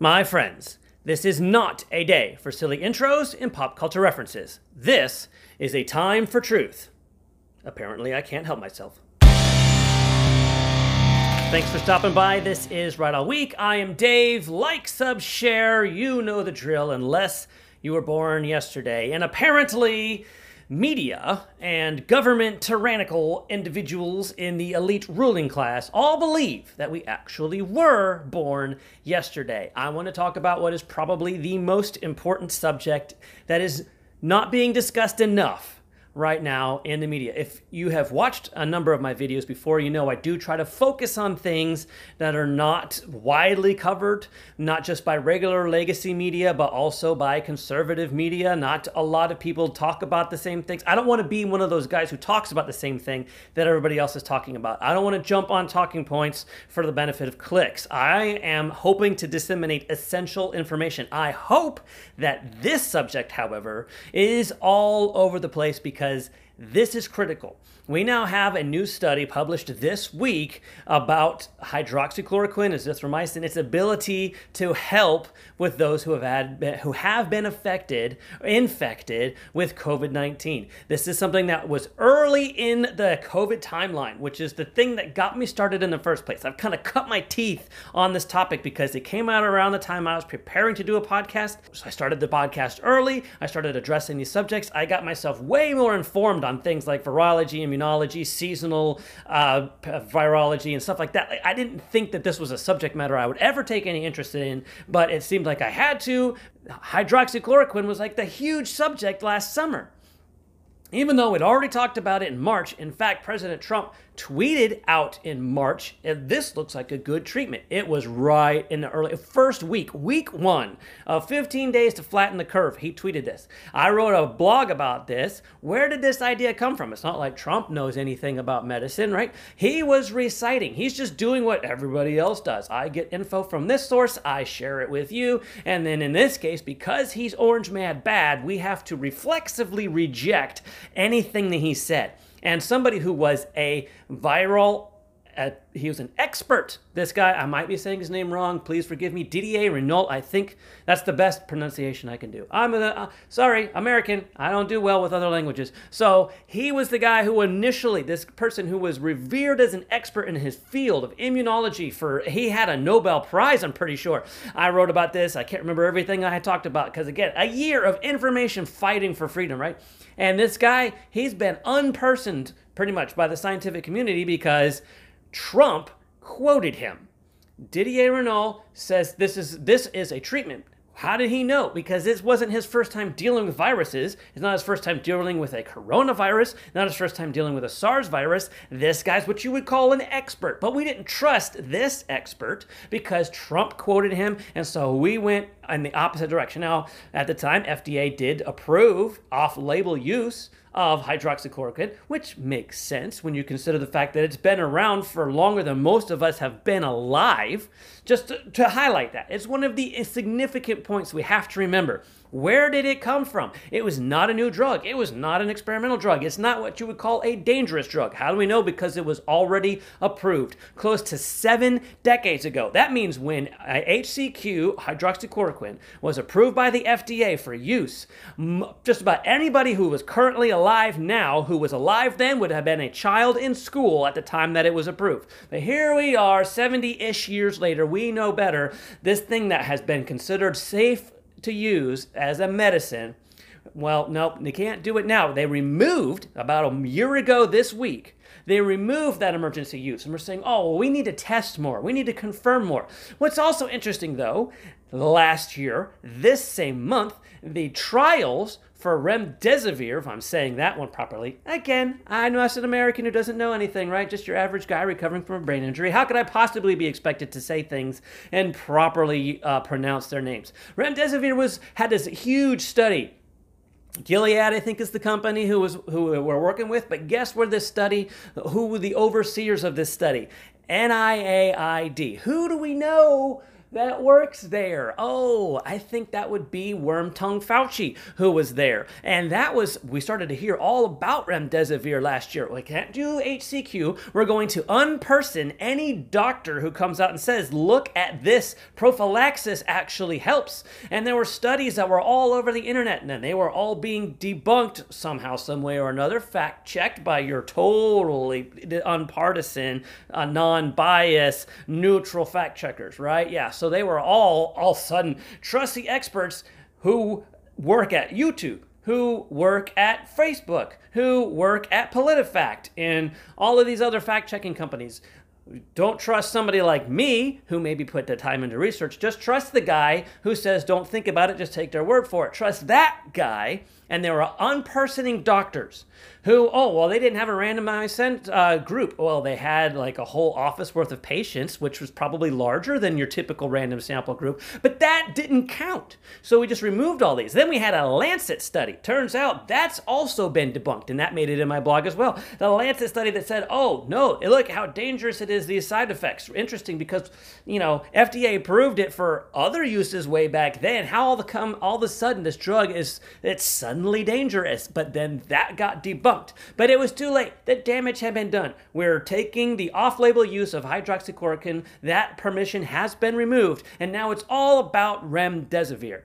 My friends, this is not a day for silly intros and pop culture references. This is a time for truth. Apparently, I can't help myself. Thanks for stopping by. This is Right All Week. I am Dave. Like, sub, share. You know the drill, unless you were born yesterday. And apparently, media and government tyrannical individuals in the elite ruling class all believe that we actually were born yesterday. I want to talk about what is probably the most important subject that is not being discussed enough right now in the media. If you have watched a number of my videos before, you know I do try to focus on things that are not widely covered, not just by regular legacy media, but also by conservative media. Not a lot of people talk about the same things. I don't want to be one of those guys who talks about the same thing that everybody else is talking about. I don't want to jump on talking points for the benefit of clicks. I am hoping to disseminate essential information. I hope that this subject, however, is all over the place because because this is critical. We now have a new study published this week about hydroxychloroquine, azithromycin, its ability to help with those who have had who have been affected, infected with COVID-19. This is something that was early in the COVID timeline, which is the thing that got me started in the first place. I've kind of cut my teeth on this topic because it came out around the time I was preparing to do a podcast. So I started the podcast early. I started addressing these subjects. I got myself way more informed on things like virology, and immunology, seasonal uh, virology, and stuff like that. Like, I didn't think that this was a subject matter I would ever take any interest in, but it seemed like I had to. Hydroxychloroquine was like the huge subject last summer. Even though we'd already talked about it in March, in fact, President Trump tweeted out in March, and this looks like a good treatment. It was right in the early first week, week one of 15 days to flatten the curve. He tweeted this. I wrote a blog about this. Where did this idea come from? It's not like Trump knows anything about medicine, right? He was reciting. He's just doing what everybody else does. I get info from this source, I share it with you, and then in this case, because he's orange mad bad, we have to reflexively reject anything that he said. And somebody who was a viral uh, he was an expert. This guy, I might be saying his name wrong. Please forgive me. Didier Renault. I think that's the best pronunciation I can do. I'm a, uh, sorry, American. I don't do well with other languages. So he was the guy who initially, this person who was revered as an expert in his field of immunology. For he had a Nobel Prize. I'm pretty sure. I wrote about this. I can't remember everything I talked about because again, a year of information fighting for freedom, right? And this guy, he's been unpersoned pretty much by the scientific community because Trump quoted him. Didier Renault says this is this is a treatment. How did he know? Because this wasn't his first time dealing with viruses. It's not his first time dealing with a coronavirus, not his first time dealing with a SARS virus. This guy's what you would call an expert. But we didn't trust this expert because Trump quoted him, and so we went in the opposite direction. Now, at the time, FDA did approve off label use of hydroxychloroquine, which makes sense when you consider the fact that it's been around for longer than most of us have been alive. Just to, to highlight that, it's one of the significant points we have to remember. Where did it come from? It was not a new drug. It was not an experimental drug. It's not what you would call a dangerous drug. How do we know? Because it was already approved close to seven decades ago. That means when HCQ, hydroxychloroquine, was approved by the FDA for use, just about anybody who was currently alive now, who was alive then, would have been a child in school at the time that it was approved. But here we are, 70 ish years later, we know better. This thing that has been considered safe to use as a medicine. Well, nope, they can't do it now. They removed about a year ago this week. They removed that emergency use, and we're saying, oh, well, we need to test more. We need to confirm more. What's also interesting, though, last year, this same month, the trials for remdesivir, if I'm saying that one properly. Again, I know as an American who doesn't know anything, right? Just your average guy recovering from a brain injury. How could I possibly be expected to say things and properly uh, pronounce their names? Remdesivir was had this huge study. Gilead, I think, is the company who was who we're working with. But guess where this study? Who were the overseers of this study? NIAID. Who do we know that works there? Oh, I think that would be Worm Tongue Fauci who was there. And that was, we started to hear all about remdesivir last year. We can't do HCQ. We're going to unperson any doctor who comes out and says, look at this, prophylaxis actually helps. And there were studies that were all over the internet and then they were all being debunked somehow, some way or another, fact checked by your totally unpartisan, uh, non biased, neutral fact checkers, right? Yeah, so they were all, all of a sudden, trusty experts who work at YouTube who work at Facebook, who work at PolitiFact, and all of these other fact checking companies. Don't trust somebody like me who maybe put the time into research. Just trust the guy who says, don't think about it, just take their word for it. Trust that guy. And there are unpersoning doctors who, oh, well, they didn't have a randomized uh, group. Well, they had like a whole office worth of patients, which was probably larger than your typical random sample group, but that didn't count. So we just removed all these. Then we had a Lancet study. Turns out that's also been debunked, and that made it in my blog as well. The Lancet study that said, oh, no, look how dangerous it is, these side effects. Interesting because, you know, FDA approved it for other uses way back then. How all the come all of a sudden this drug is it's suddenly dangerous, but then that got debunked but it was too late. The damage had been done. We're taking the off label use of hydroxychloroquine. That permission has been removed, and now it's all about remdesivir.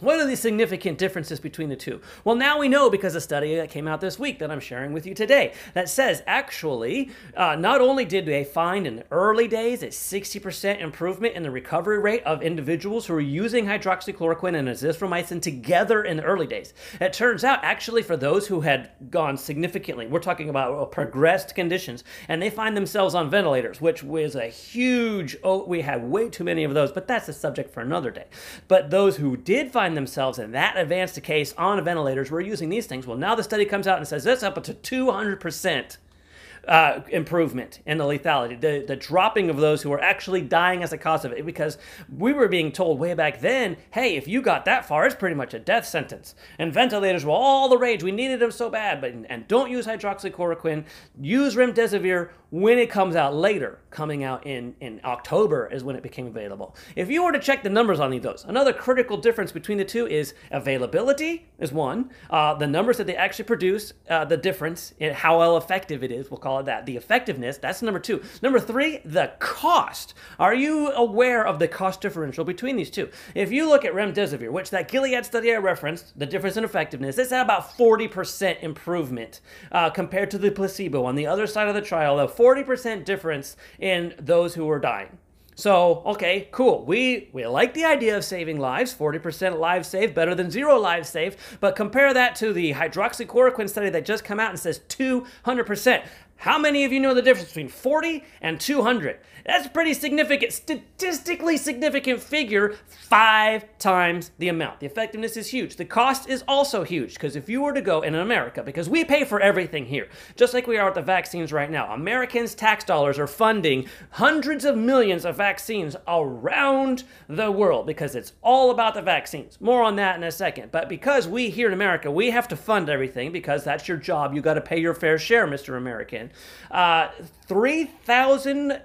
What are the significant differences between the two? Well, now we know because a study that came out this week that I'm sharing with you today that says actually, uh, not only did they find in the early days a 60% improvement in the recovery rate of individuals who were using hydroxychloroquine and azithromycin together in the early days, it turns out actually for those who had gone significantly, we're talking about progressed conditions, and they find themselves on ventilators, which was a huge, oh, we had way too many of those, but that's a subject for another day. But those who did find find themselves in that advanced a case on ventilators, we're using these things. Well, now the study comes out and says it's up to 200% uh, improvement in the lethality, the, the dropping of those who are actually dying as a cause of it. Because we were being told way back then, hey, if you got that far, it's pretty much a death sentence. And ventilators were all the rage. We needed them so bad. But and don't use hydroxychloroquine. Use remdesivir when it comes out later. Coming out in in October is when it became available. If you were to check the numbers on those, another critical difference between the two is availability is one. Uh, the numbers that they actually produce, uh, the difference in how well effective it is. We'll call it that. The effectiveness, that's number two. Number three, the cost. Are you aware of the cost differential between these two? If you look at remdesivir, which that Gilead study I referenced, the difference in effectiveness, it's at about 40% improvement uh, compared to the placebo. On the other side of the trial, a 40% difference in those who were dying. So, okay, cool. We we like the idea of saving lives, 40% lives saved, better than zero lives saved. But compare that to the hydroxychloroquine study that just come out and says 200%. How many of you know the difference between 40 and 200? That's a pretty significant, statistically significant figure, five times the amount. The effectiveness is huge. The cost is also huge because if you were to go in America, because we pay for everything here, just like we are with the vaccines right now, Americans' tax dollars are funding hundreds of millions of vaccines around the world because it's all about the vaccines. More on that in a second. But because we here in America, we have to fund everything because that's your job. You got to pay your fair share, Mr. American. Uh, 3,000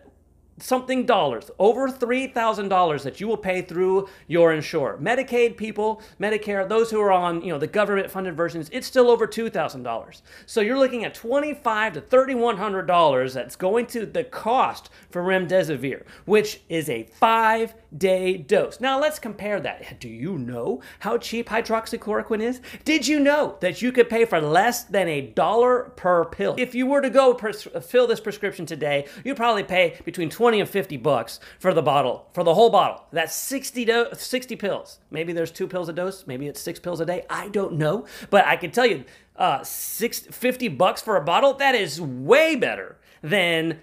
something dollars, over $3,000 that you will pay through your insurer. Medicaid people, Medicare, those who are on, you know, the government funded versions, it's still over $2,000. So you're looking at $25 to $3,100 that's going to the cost for remdesivir, which is a 5-day dose. Now let's compare that. Do you know how cheap hydroxychloroquine is? Did you know that you could pay for less than a dollar per pill? If you were to go fill this prescription today, you'd probably pay between 20 20 and 50 bucks for the bottle, for the whole bottle. That's 60, do- 60 pills. Maybe there's two pills a dose. Maybe it's six pills a day. I don't know. But I can tell you, uh, six, 50 bucks for a bottle, that is way better than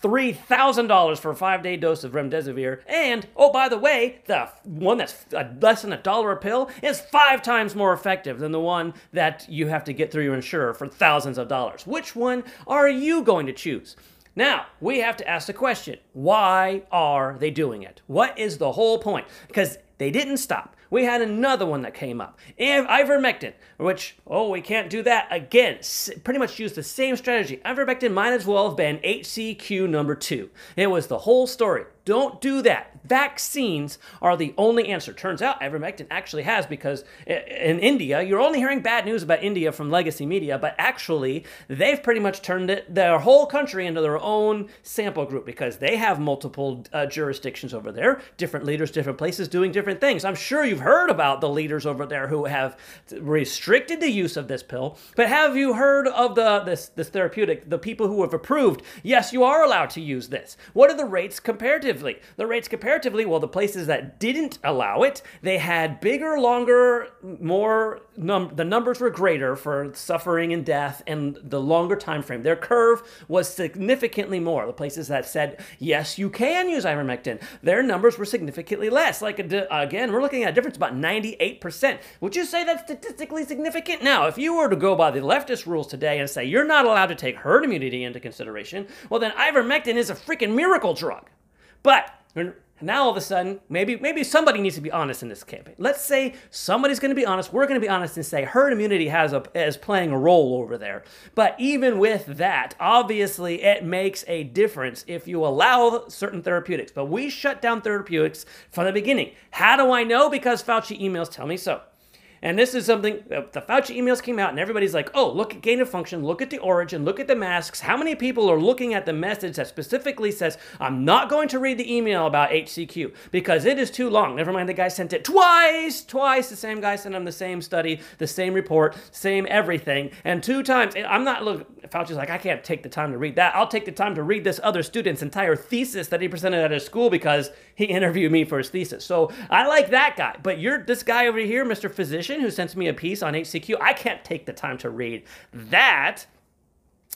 $3,000 for a five day dose of remdesivir. And, oh, by the way, the one that's less than a dollar a pill is five times more effective than the one that you have to get through your insurer for thousands of dollars. Which one are you going to choose? Now, we have to ask the question why are they doing it? What is the whole point? Because they didn't stop. We had another one that came up, ivermectin, which, oh, we can't do that again. Pretty much used the same strategy. Ivermectin might as well have been HCQ number two. It was the whole story. Don't do that. Vaccines are the only answer. Turns out ivermectin actually has because in India, you're only hearing bad news about India from legacy media, but actually they've pretty much turned it their whole country into their own sample group because they have multiple uh, jurisdictions over there, different leaders, different places doing different things. I'm sure you've heard about the leaders over there who have restricted the use of this pill, but have you heard of the this this therapeutic, the people who have approved, yes, you are allowed to use this. What are the rates comparatively? The rates comparatively, well, the places that didn't allow it, they had bigger, longer, more num- the numbers were greater for suffering and death and the longer time frame. Their curve was significantly more. The places that said, yes, you can use ivermectin, their numbers were significantly less. Like, again, we're looking at a difference about 98%. Would you say that's statistically significant? Now, if you were to go by the leftist rules today and say you're not allowed to take herd immunity into consideration, well, then ivermectin is a freaking miracle drug. But now all of a sudden, maybe maybe somebody needs to be honest in this campaign. Let's say somebody's going to be honest. We're going to be honest and say herd immunity has a is playing a role over there. But even with that, obviously it makes a difference if you allow certain therapeutics. But we shut down therapeutics from the beginning. How do I know? Because Fauci emails tell me so. And this is something the Fauci emails came out, and everybody's like, oh, look at gain of function, look at the origin, look at the masks. How many people are looking at the message that specifically says, I'm not going to read the email about HCQ because it is too long? Never mind, the guy sent it twice, twice. The same guy sent him the same study, the same report, same everything. And two times, I'm not, look, Fauci's like, I can't take the time to read that. I'll take the time to read this other student's entire thesis that he presented at his school because he interviewed me for his thesis. So I like that guy. But you're this guy over here, Mr. Physician who sends me a piece on HCQ, I can't take the time to read that.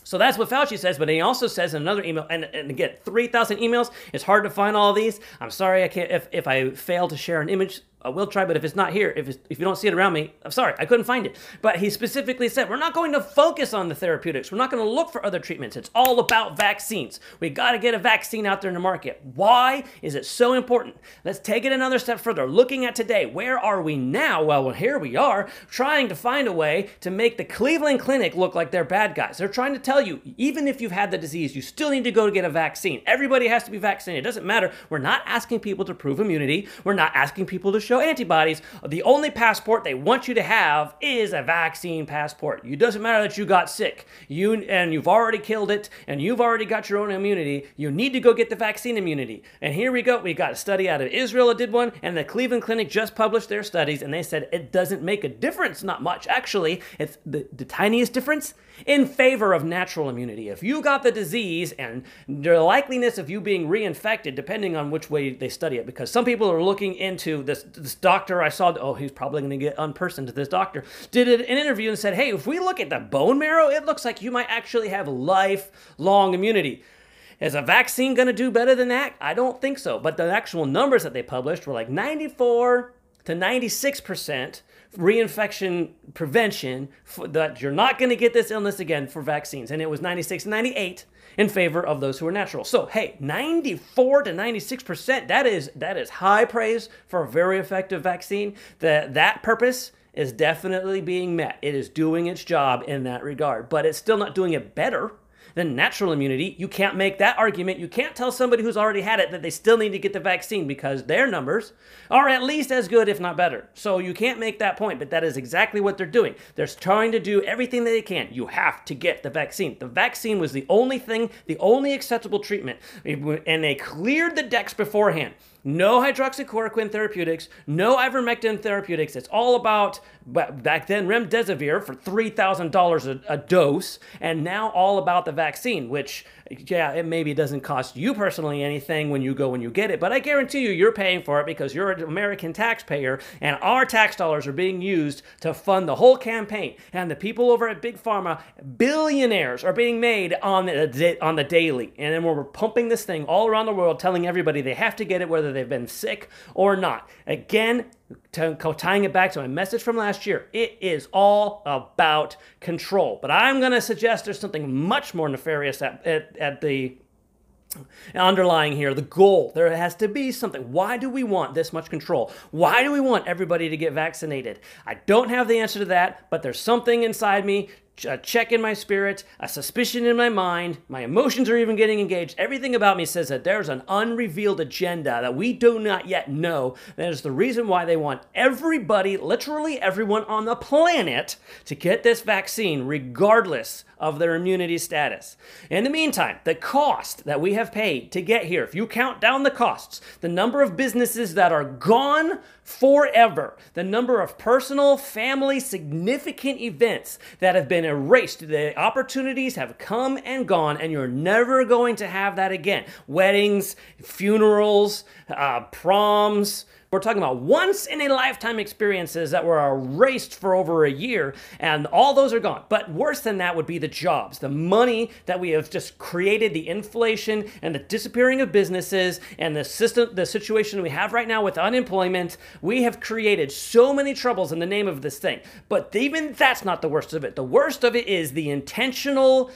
So that's what Fauci says, but he also says in another email, and, and again, 3,000 emails. It's hard to find all these. I'm sorry I can't, if, if I fail to share an image I will try, but if it's not here, if, if you don't see it around me, I'm sorry, I couldn't find it. But he specifically said, we're not going to focus on the therapeutics. We're not going to look for other treatments. It's all about vaccines. We got to get a vaccine out there in the market. Why is it so important? Let's take it another step further. Looking at today, where are we now? Well, here we are trying to find a way to make the Cleveland Clinic look like they're bad guys. They're trying to tell you, even if you've had the disease, you still need to go to get a vaccine. Everybody has to be vaccinated. It doesn't matter. We're not asking people to prove immunity. We're not asking people to show antibodies. The only passport they want you to have is a vaccine passport. It doesn't matter that you got sick, you and you've already killed it, and you've already got your own immunity. You need to go get the vaccine immunity. And here we go. We got a study out of Israel that did one, and the Cleveland Clinic just published their studies, and they said it doesn't make a difference. Not much, actually. It's the, the tiniest difference in favor of natural immunity. If you got the disease and the likeliness of you being reinfected, depending on which way they study it, because some people are looking into this, this doctor I saw, oh, he's probably going to get unpersoned to this doctor, did an interview and said, hey, if we look at the bone marrow, it looks like you might actually have lifelong immunity. Is a vaccine going to do better than that? I don't think so. But the actual numbers that they published were like 94 to 96% reinfection prevention for, that you're not going to get this illness again for vaccines. And it was 96 98 in favor of those who are natural. So, hey, 94 to 96%, that is that is high praise for a very effective vaccine. That that purpose is definitely being met. It is doing its job in that regard, but it's still not doing it better than natural immunity, you can't make that argument. You can't tell somebody who's already had it that they still need to get the vaccine because their numbers are at least as good, if not better. So you can't make that point, but that is exactly what they're doing. They're trying to do everything that they can. You have to get the vaccine. The vaccine was the only thing, the only acceptable treatment, and they cleared the decks beforehand. No hydroxychloroquine therapeutics, no ivermectin therapeutics. It's all about back then remdesivir for $3,000 a dose, and now all about the vaccine, which yeah, it maybe doesn't cost you personally anything when you go when you get it, but I guarantee you you're paying for it because you're an American taxpayer and our tax dollars are being used to fund the whole campaign. And the people over at Big Pharma, billionaires are being made on the on the daily. And then we're pumping this thing all around the world telling everybody they have to get it whether they've been sick or not. Again, tying it back to my message from last year, it is all about control. But I'm going to suggest there's something much more nefarious at, at, at the underlying here the goal. There has to be something. Why do we want this much control? Why do we want everybody to get vaccinated? I don't have the answer to that but there's something inside me a check in my spirit, a suspicion in my mind, my emotions are even getting engaged. Everything about me says that there's an unrevealed agenda that we do not yet know. That is the reason why they want everybody, literally everyone on the planet, to get this vaccine, regardless of their immunity status. In the meantime, the cost that we have paid to get here, if you count down the costs, the number of businesses that are gone forever, the number of personal, family, significant events that have been erased, the opportunities have come and gone, and you're never going to have that again. Weddings, funerals, uh, proms, we're talking about once in a lifetime experiences that were erased for over a year, and all those are gone. But worse than that would be the jobs, the money that we have just created, the inflation and the disappearing of businesses, and the system, the situation we have right now with unemployment. We have created so many troubles in the name of this thing. But even that's not the worst of it. The worst of it is the intentional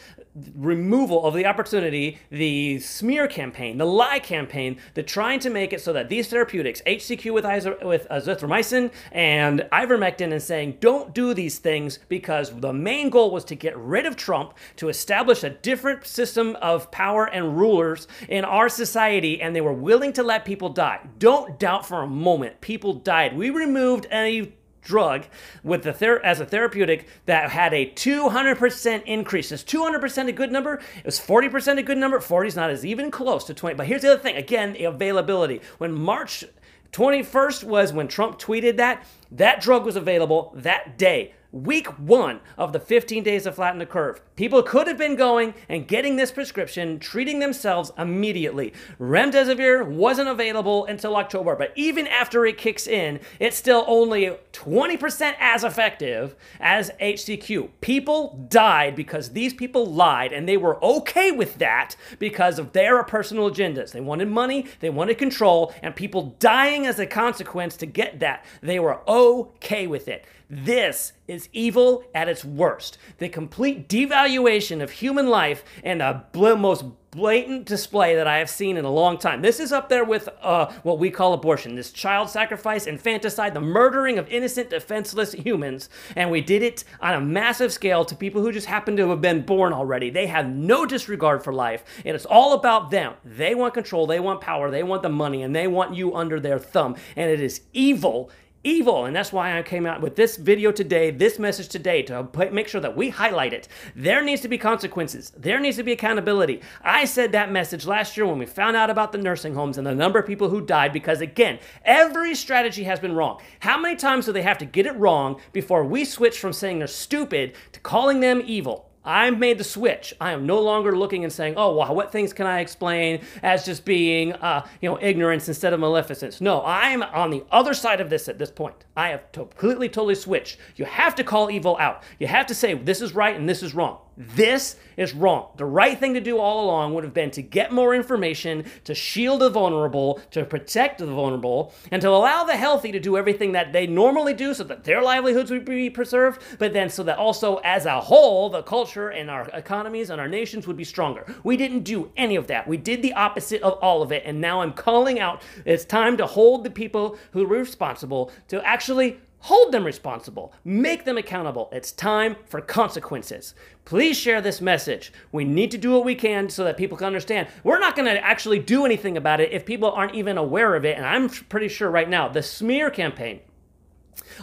removal of the opportunity, the smear campaign, the lie campaign, the trying to make it so that these therapeutics, HCQ with, with azithromycin and ivermectin, and saying don't do these things because the main goal was to get rid of Trump, to establish a different system of power and rulers in our society, and they were willing to let people die. Don't doubt for a moment, people died. We removed a drug with the ther- as a therapeutic that had a 200% increase. Is 200% a good number? It was 40% a good number. 40 is not as even close to 20. But here's the other thing. Again, availability. When March 21st was when Trump tweeted that, that drug was available that day week one of the 15 days of flatten the curve. People could have been going and getting this prescription, treating themselves immediately. Remdesivir wasn't available until October, but even after it kicks in, it's still only 20% as effective as HCQ. People died because these people lied, and they were okay with that because of their personal agendas. They wanted money, they wanted control, and people dying as a consequence to get that. They were okay with it. This is evil at its worst. The complete devaluation of human life and the most blatant display that I have seen in a long time. This is up there with uh, what we call abortion, this child sacrifice, infanticide, the murdering of innocent, defenseless humans. And we did it on a massive scale to people who just happen to have been born already. They have no disregard for life, and it's all about them. They want control, they want power, they want the money, and they want you under their thumb. And it is evil evil. And that's why I came out with this video today, this message today, to make sure that we highlight it. There needs to be consequences. There needs to be accountability. I said that message last year when we found out about the nursing homes and the number of people who died because, again, every strategy has been wrong. How many times do they have to get it wrong before we switch from saying they're stupid to calling them evil? I've made the switch. I am no longer looking and saying, oh, well, what things can I explain as just being, uh, you know, ignorance instead of maleficence? No, I'm on the other side of this at this point. I have completely, totally switched. You have to call evil out. You have to say, this is right and this is wrong. This is wrong. The right thing to do all along would have been to get more information, to shield the vulnerable, to protect the vulnerable, and to allow the healthy to do everything that they normally do so that their livelihoods would be preserved, but then so that also as a whole, the culture and our economies and our nations would be stronger. We didn't do any of that. We did the opposite of all of it, and now I'm calling out it's time to hold the people who are responsible to actually Hold them responsible. Make them accountable. It's time for consequences. Please share this message. We need to do what we can so that people can understand. We're not going to actually do anything about it if people aren't even aware of it. And I'm pretty sure right now, the smear campaign,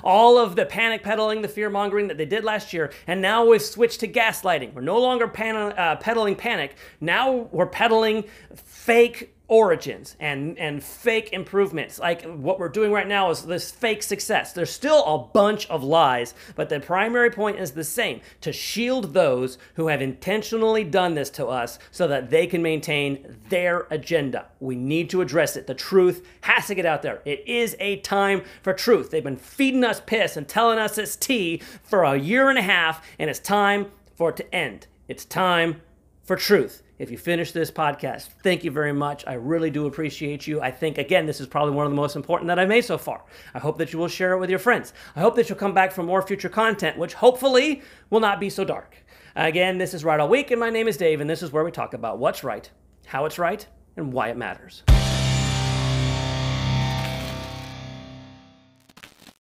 all of the panic peddling, the fear mongering that they did last year, and now we've switched to gaslighting. We're no longer pan- uh, peddling panic. Now we're peddling fake origins and and fake improvements. Like what we're doing right now is this fake success. There's still a bunch of lies but the primary point is the same to shield those who have intentionally done this to us so that they can maintain their agenda. We need to address it. The truth has to get out there. It is a time for truth. They've been feeding us piss and telling us it's tea for a year and a half and it's time for it to end. It's time for truth if you finish this podcast. Thank you very much. I really do appreciate you. I think, again, this is probably one of the most important that I've made so far. I hope that you will share it with your friends. I hope that you'll come back for more future content, which hopefully will not be so dark. Again, this is Right All Week, and my name is Dave, and this is where we talk about what's right, how it's right, and why it matters.